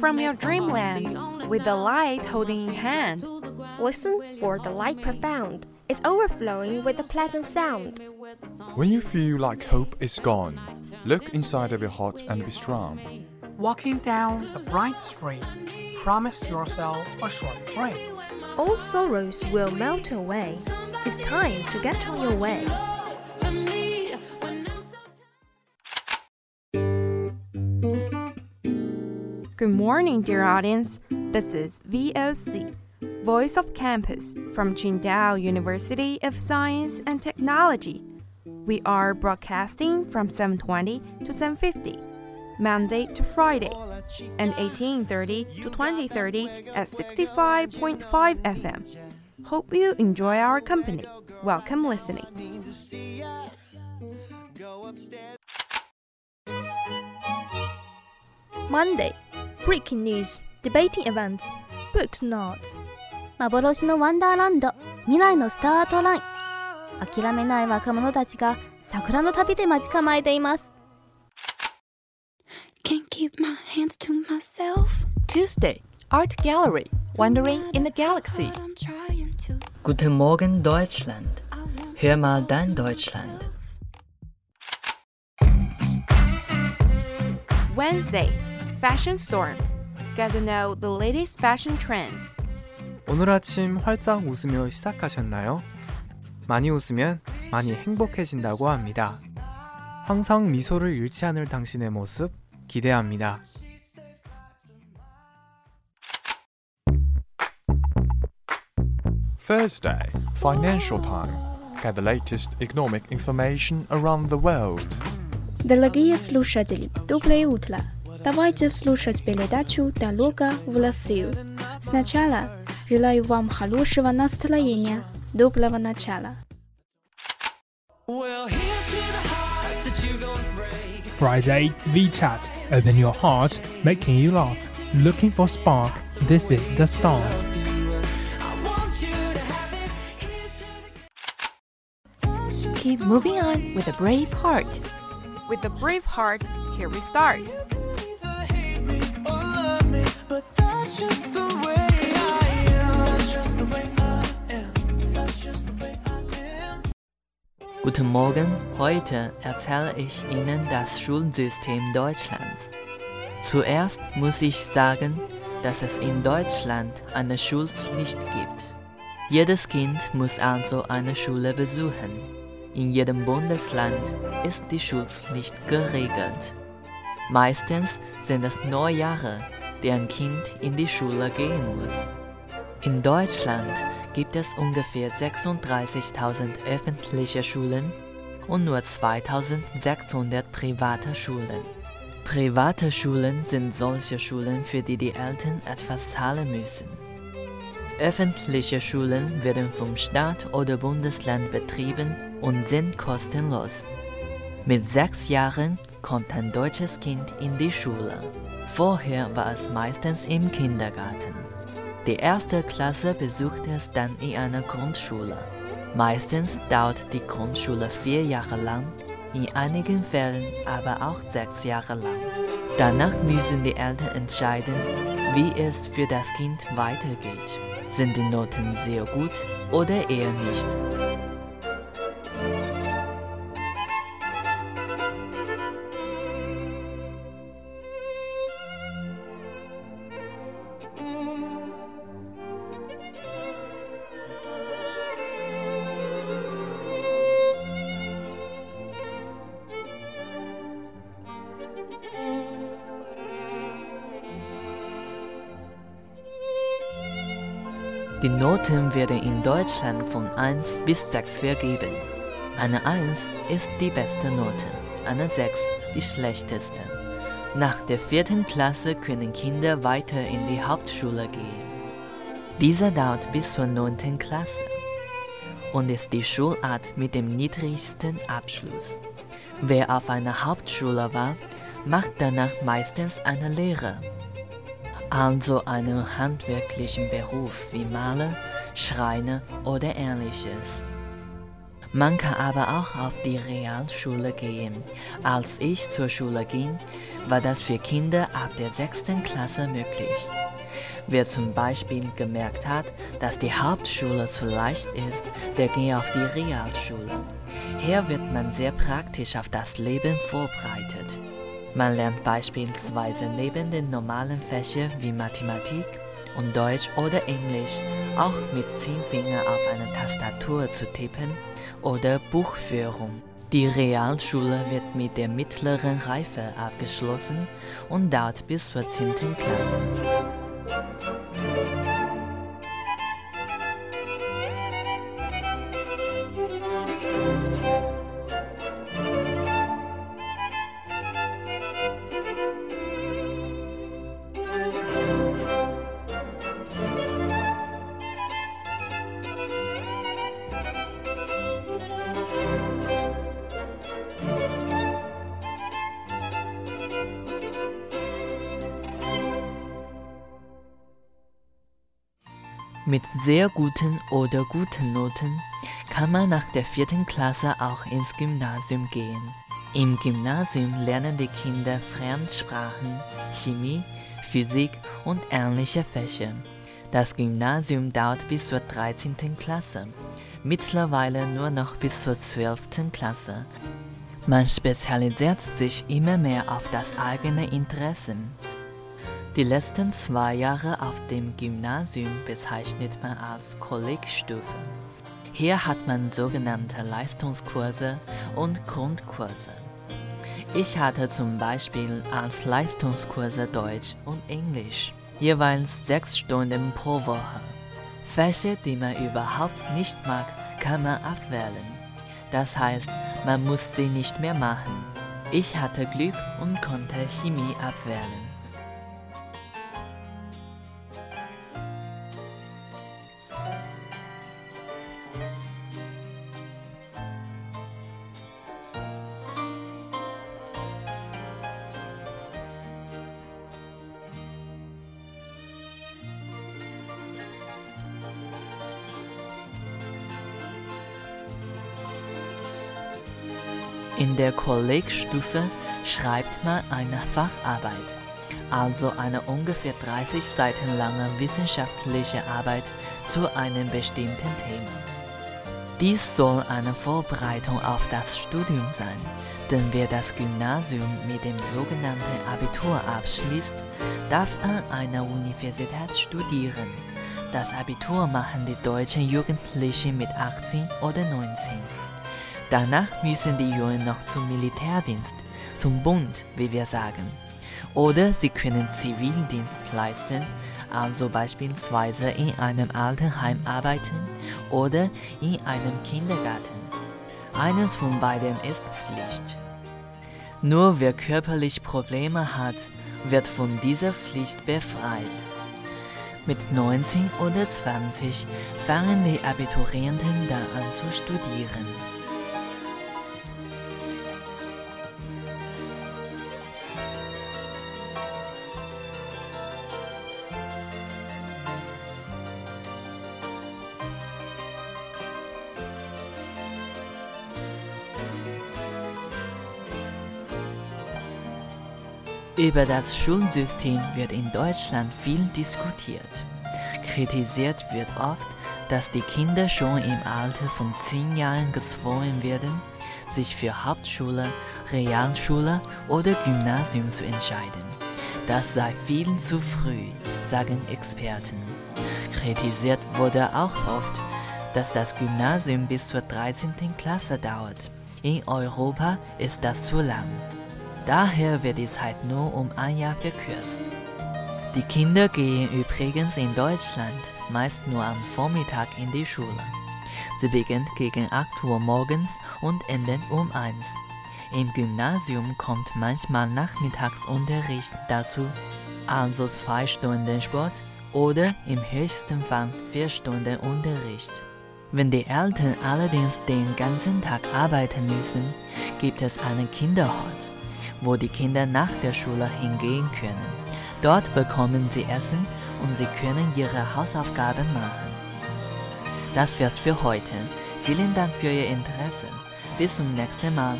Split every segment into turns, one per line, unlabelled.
from your dreamland with the light holding in hand.
Listen for the light profound. It's overflowing with a pleasant sound.
When you feel like hope is gone, look inside of your heart and be strong.
Walking down a bright street, promise yourself a short break.
All sorrows will melt away. It's time to get on your way.
Good morning, dear audience. This is VOC, Voice of Campus from Qingdao University of Science and Technology. We are broadcasting from 7:20 to 7:50, Monday to Friday, and 18:30 to 20:30 at 65.5 FM. Hope you enjoy our company. Welcome listening.
Monday. Breaking news, debating events, books notes.
幻のワンダーランド未来のスタートライン諦めない若者たちが桜の旅で待ち構えています
Can't keep my hands to myself.
Tuesday, Art Gallery, Wandering in the Galaxy.
Guten Morgen Deutschland. Hör mal dein Deutschland.
Wednesday, Fashion Storm. Get to know the latest fashion trends.
오늘 아침 활짝 웃으며 시작하셨나요? 많이 웃으면 많이 행복해진다고 합니다. 항상 미소를 잃지 않을 당신의 모습 기대합니다.
Thursday, Financial Time. Get the latest economic information around the world.
Дорогие слушатели, доброе утро. Давайте слушать передачу «Дорога в Россию». Сначала желаю вам хорошего настроения, доброго начала.
Friday VChat. Open your heart, making you laugh. Looking for spark. This is the start.
Keep moving on with a brave heart.
With a brave heart, here we start.
Guten Morgen, heute erzähle ich Ihnen das Schulsystem Deutschlands. Zuerst muss ich sagen, dass es in Deutschland eine Schulpflicht gibt. Jedes Kind muss also eine Schule besuchen. In jedem Bundesland ist die Schulpflicht geregelt. Meistens sind es Neujahre, die ein Kind in die Schule gehen muss. In Deutschland gibt es ungefähr 36.000 öffentliche Schulen und nur 2.600 private Schulen. Private Schulen sind solche Schulen, für die die Eltern etwas zahlen müssen. Öffentliche Schulen werden vom Staat oder Bundesland betrieben und sind kostenlos. Mit sechs Jahren kommt ein deutsches Kind in die Schule. Vorher war es meistens im Kindergarten. Die erste Klasse besucht es dann in einer Grundschule. Meistens dauert die Grundschule vier Jahre lang, in einigen Fällen aber auch sechs Jahre lang. Danach müssen die Eltern entscheiden, wie es für das Kind weitergeht. Sind die Noten sehr gut oder eher nicht? Noten werden in Deutschland von 1 bis 6 vergeben. Eine 1 ist die beste Note, eine 6 die schlechteste. Nach der vierten Klasse können Kinder weiter in die Hauptschule gehen. Diese dauert bis zur 9. Klasse und ist die Schulart mit dem niedrigsten Abschluss. Wer auf einer Hauptschule war, macht danach meistens eine Lehre also einen handwerklichen Beruf wie Maler, Schreiner oder ähnliches. Man kann aber auch auf die Realschule gehen. Als ich zur Schule ging, war das für Kinder ab der 6. Klasse möglich. Wer zum Beispiel gemerkt hat, dass die Hauptschule zu leicht ist, der geht auf die Realschule. Hier wird man sehr praktisch auf das Leben vorbereitet. Man lernt beispielsweise neben den normalen Fächern wie Mathematik und Deutsch oder Englisch auch mit zehn Fingern auf einer Tastatur zu tippen oder Buchführung. Die Realschule wird mit der mittleren Reife abgeschlossen und dauert bis zur 10. Klasse. Sehr guten oder guten Noten kann man nach der vierten Klasse auch ins Gymnasium gehen. Im Gymnasium lernen die Kinder Fremdsprachen, Chemie, Physik und ähnliche Fächer. Das Gymnasium dauert bis zur 13. Klasse, mittlerweile nur noch bis zur 12. Klasse. Man spezialisiert sich immer mehr auf das eigene Interesse. Die letzten zwei Jahre auf dem Gymnasium bezeichnet man als Kollegstufe. Hier hat man sogenannte Leistungskurse und Grundkurse. Ich hatte zum Beispiel als Leistungskurse Deutsch und Englisch, jeweils sechs Stunden pro Woche. Fächer, die man überhaupt nicht mag, kann man abwählen. Das heißt, man muss sie nicht mehr machen. Ich hatte Glück und konnte Chemie abwählen. Kollegstufe schreibt man eine Facharbeit, also eine ungefähr 30 Seiten lange wissenschaftliche Arbeit zu einem bestimmten Thema. Dies soll eine Vorbereitung auf das Studium sein, denn wer das Gymnasium mit dem sogenannten Abitur abschließt, darf an einer Universität studieren. Das Abitur machen die deutschen Jugendlichen mit 18 oder 19. Danach müssen die Jungen noch zum Militärdienst, zum Bund, wie wir sagen. Oder sie können Zivildienst leisten, also beispielsweise in einem Altenheim arbeiten oder in einem Kindergarten. Eines von beiden ist Pflicht. Nur wer körperlich Probleme hat, wird von dieser Pflicht befreit. Mit 19 oder 20 fangen die Abiturienten dann an zu studieren. Über das Schulsystem wird in Deutschland viel diskutiert. Kritisiert wird oft, dass die Kinder schon im Alter von 10 Jahren gezwungen werden, sich für Hauptschule, Realschule oder Gymnasium zu entscheiden. Das sei vielen zu früh, sagen Experten. Kritisiert wurde auch oft, dass das Gymnasium bis zur 13. Klasse dauert. In Europa ist das zu lang. Daher wird die Zeit nur um ein Jahr verkürzt. Die Kinder gehen übrigens in Deutschland meist nur am Vormittag in die Schule. Sie beginnt gegen 8 Uhr morgens und endet um 1. Im Gymnasium kommt manchmal Nachmittagsunterricht dazu, also zwei Stunden Sport oder im höchsten Fall vier Stunden Unterricht. Wenn die Eltern allerdings den ganzen Tag arbeiten müssen, gibt es einen Kinderhort wo die Kinder nach der Schule hingehen können. Dort bekommen sie Essen und sie können ihre Hausaufgaben machen. Das wär's für heute. Vielen Dank für Ihr Interesse. Bis zum nächsten Mal.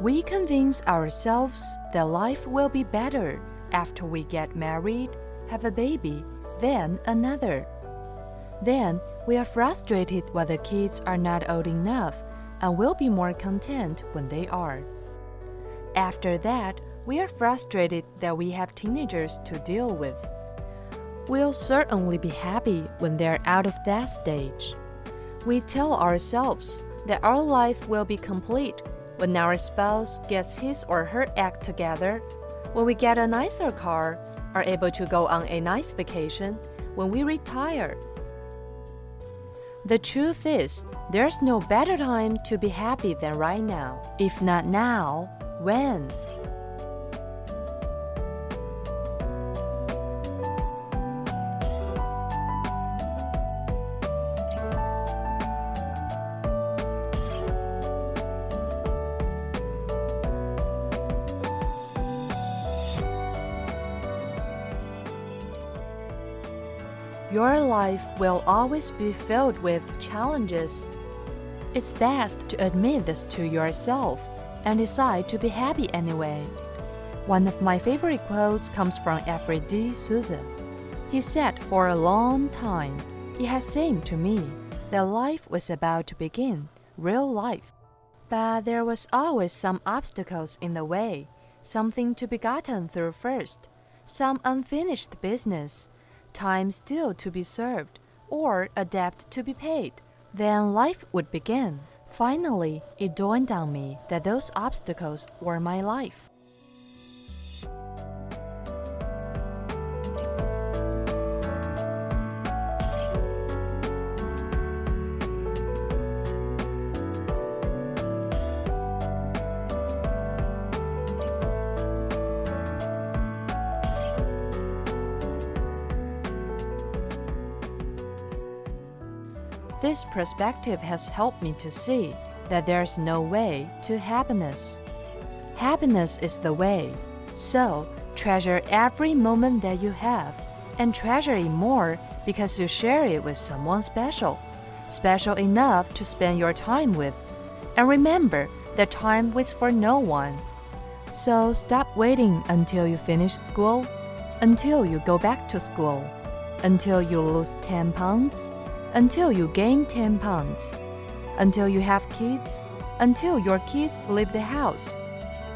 We convince ourselves that life will be better after we get married, have a baby, then another. Then we are frustrated when the kids are not old enough and will be more content when they are. After that, we are frustrated that we have teenagers to deal with. We'll certainly be happy when they're out of that stage. We tell ourselves that our life will be complete when our spouse gets his or her act together, when we get a nicer car, are able to go on a nice vacation, when we retire. The truth is, there's no better time to be happy than right now. If not now, when? Will always be filled with challenges. It's best to admit this to yourself and decide to be happy anyway. One of my favorite quotes comes from Alfred D'Souza. He said for a long time, it has seemed to me that life was about to begin, real life. But there was always some obstacles in the way, something to be gotten through first, some unfinished business time still to be served, or a debt to be paid. Then life would begin. Finally, it dawned on me that those obstacles were my life. Perspective has helped me to see that there's no way to happiness. Happiness is the way. So, treasure every moment that you have and treasure it more because you share it with someone special, special enough to spend your time with. And remember that time waits for no one. So, stop waiting until you finish school, until you go back to school, until you lose 10 pounds until you gain 10 pounds, until you have kids, until your kids leave the house,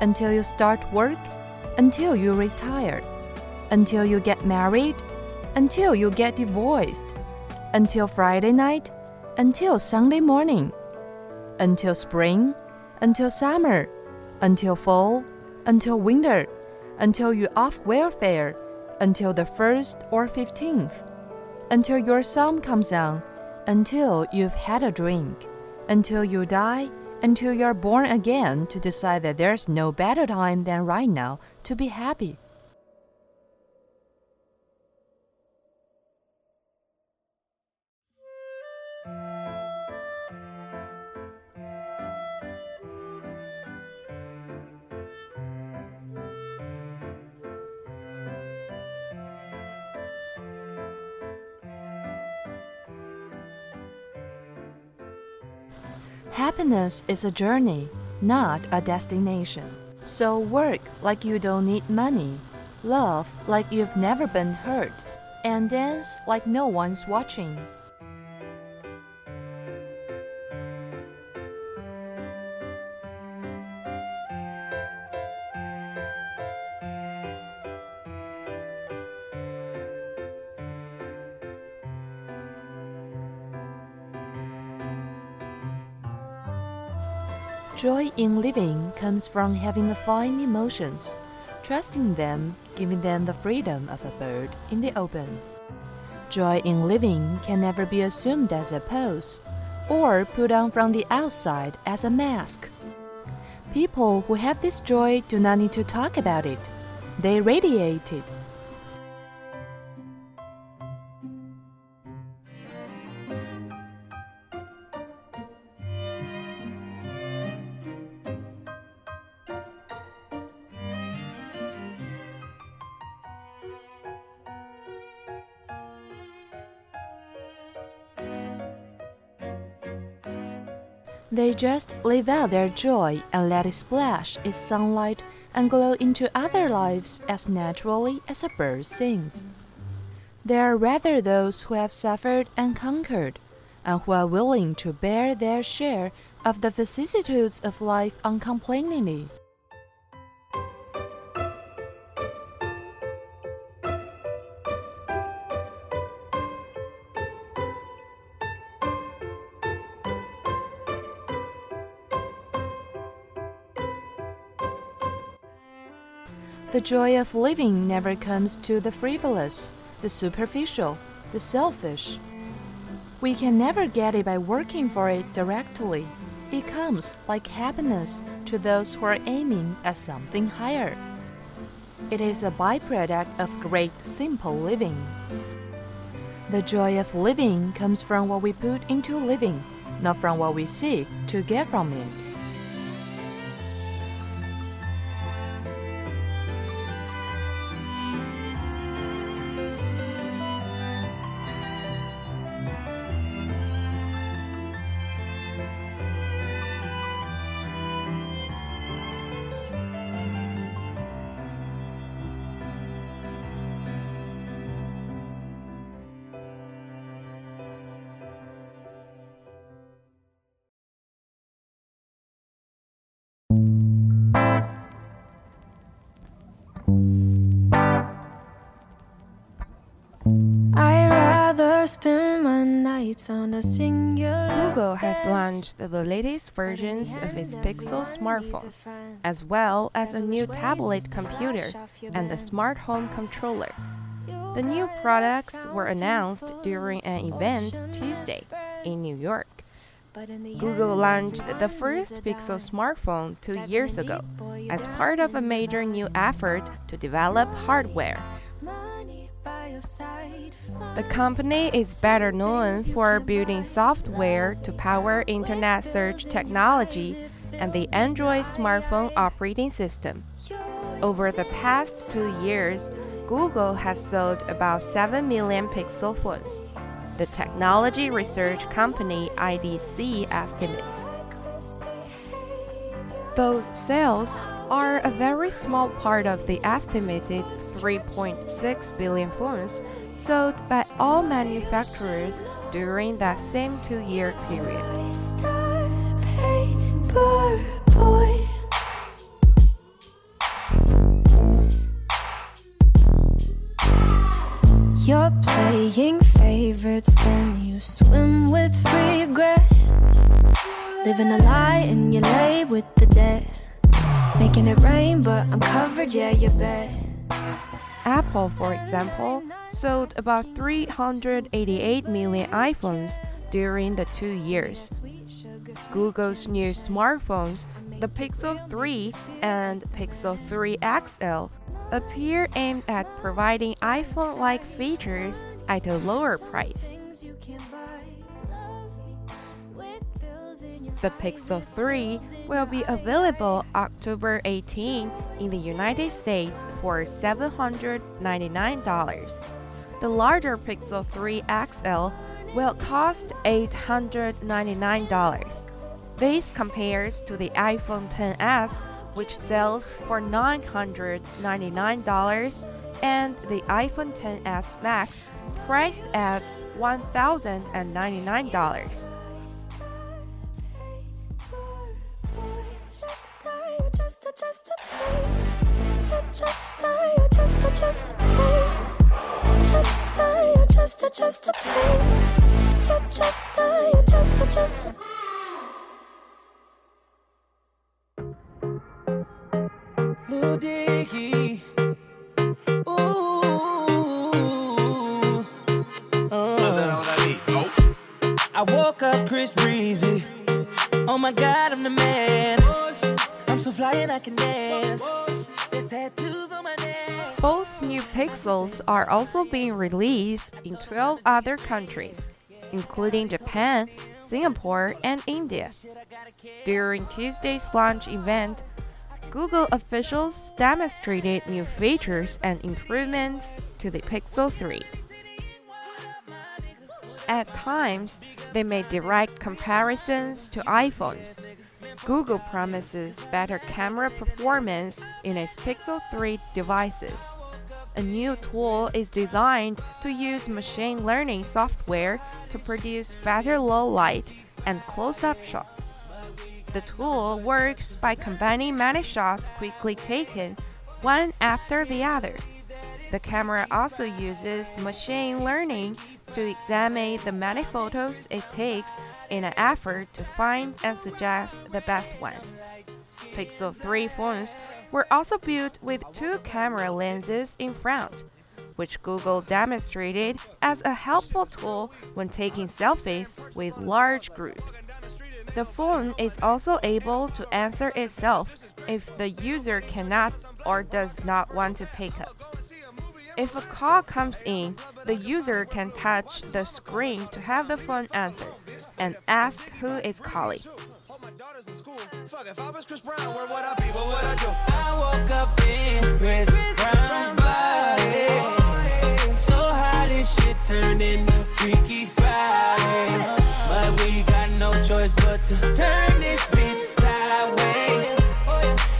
until you start work, until you retire, until you get married, until you get divorced, until Friday night, until Sunday morning, until spring, until summer, until fall, until winter, until you're off welfare, until the 1st or 15th until your sun comes on, until you've had a drink, until you die, until you're born again to decide that there's no better time than right now to be happy. Happiness is a journey, not a destination. So work like you don't need money, love like you've never been hurt, and dance like no one's watching. In living comes from having the fine emotions, trusting them, giving them the freedom of a bird in the open. Joy in living can never be assumed as a pose or put on from the outside as a mask. People who have this joy do not need to talk about it, they radiate it. They just live out their joy and let it splash its sunlight and glow into other lives as naturally as a bird sings. They are rather those who have suffered and conquered, and who are willing to bear their share of the vicissitudes of life uncomplainingly. The joy of living never comes to the frivolous, the superficial, the selfish. We can never get it by working for it directly. It comes like happiness to those who are aiming at something higher. It is a byproduct of great simple living. The joy of living comes from what we put into living, not from what we seek to get from it.
Google has launched the latest versions of its Pixel smartphone, as well as a new tablet computer and the smart home controller. The new products were announced during an event Tuesday in New York. Google launched the first Pixel smartphone two years ago as part of a major new effort to develop hardware. The company is better known for building software to power internet search technology and the Android smartphone operating system. Over the past two years, Google has sold about 7 million Pixel phones. The technology research company IDC estimates. Those sales are a very small part of the estimated 3.6 billion phones sold by all manufacturers during that same two year period.
You're playing favorites, then you swim with regrets. Living a lie and you lay with the dead. Making it rain, but I'm covered, yeah, you bet.
Apple, for example, sold about 388 million iPhones during the two years. Google's new smartphones, the Pixel 3 and Pixel 3 XL, appear aimed at providing iPhone like features at a lower price. The Pixel 3 will be available October 18 in the United States for $799. The larger Pixel 3 XL will cost $899. This compares to the iPhone 10s, which sells for $999, and the iPhone 10s Max, priced at $1,099.
just a,
Chris Breezy. Oh my God, I'm the man. I'm so fly and I can dance.
Both new Pixels are also being released in 12 other countries, including Japan, Singapore, and India. During Tuesday's launch event, Google officials demonstrated new features and improvements to the Pixel 3. At times, they make direct comparisons to iPhones. Google promises better camera performance in its Pixel 3 devices. A new tool is designed to use machine learning software to produce better low light and close up shots. The tool works by combining many shots quickly taken, one after the other. The camera also uses machine learning to examine the many photos it takes in an effort to find and suggest the best ones. Pixel 3 phones were also built with two camera lenses in front, which Google demonstrated as a helpful tool when taking selfies with large groups. The phone is also able to answer itself if the user cannot or does not want to pick up. If a call comes in, the user can touch the screen to have the phone answer and ask who is calling.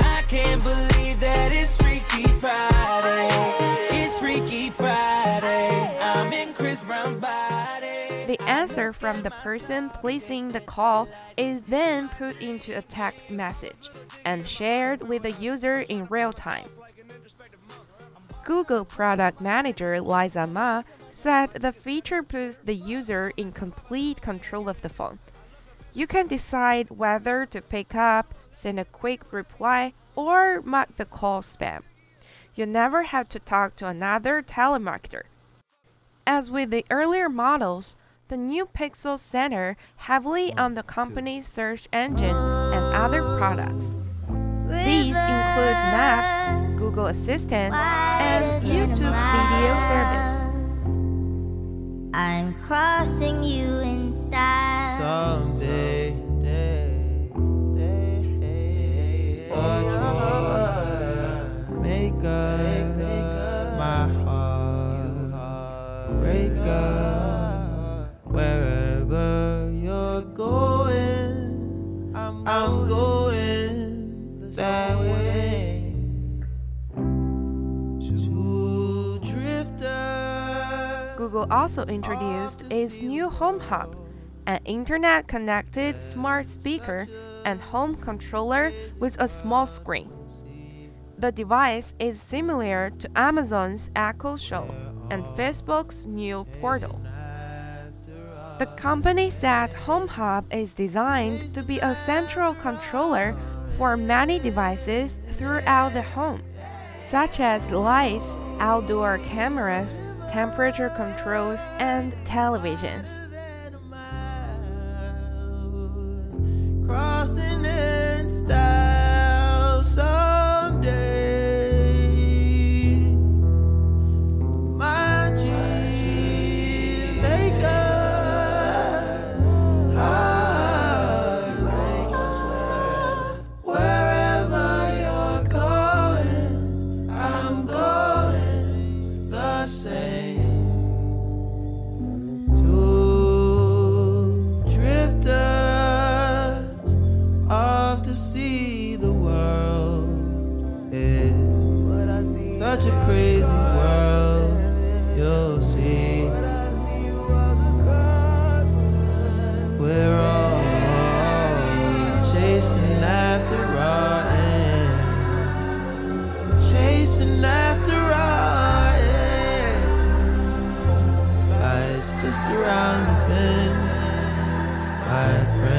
I can't believe that it's Freaky Friday. Freaky Friday. I'm in Chris Brown's body.
The answer from the person placing the call is then put into a text message and shared with the user in real time. Google product manager Liza Ma said the feature puts the user in complete control of the phone. You can decide whether to pick up, send a quick reply, or mark the call spam. You never have to talk to another telemarketer. As with the earlier models, the new Pixel center heavily on the company's search engine and other products. These include Maps, Google Assistant, and YouTube video service.
I'm crossing you in style.
Someday, day, day, but
Google also introduced its new Home Hub, an internet connected smart speaker and home controller with a small screen. The device is similar to Amazon's Echo Show and Facebook's new portal. The company said Home Hub is designed to be a central controller for many devices throughout the home, such as lights, outdoor cameras, temperature controls, and televisions.
crossing in style just around the bend, my friend.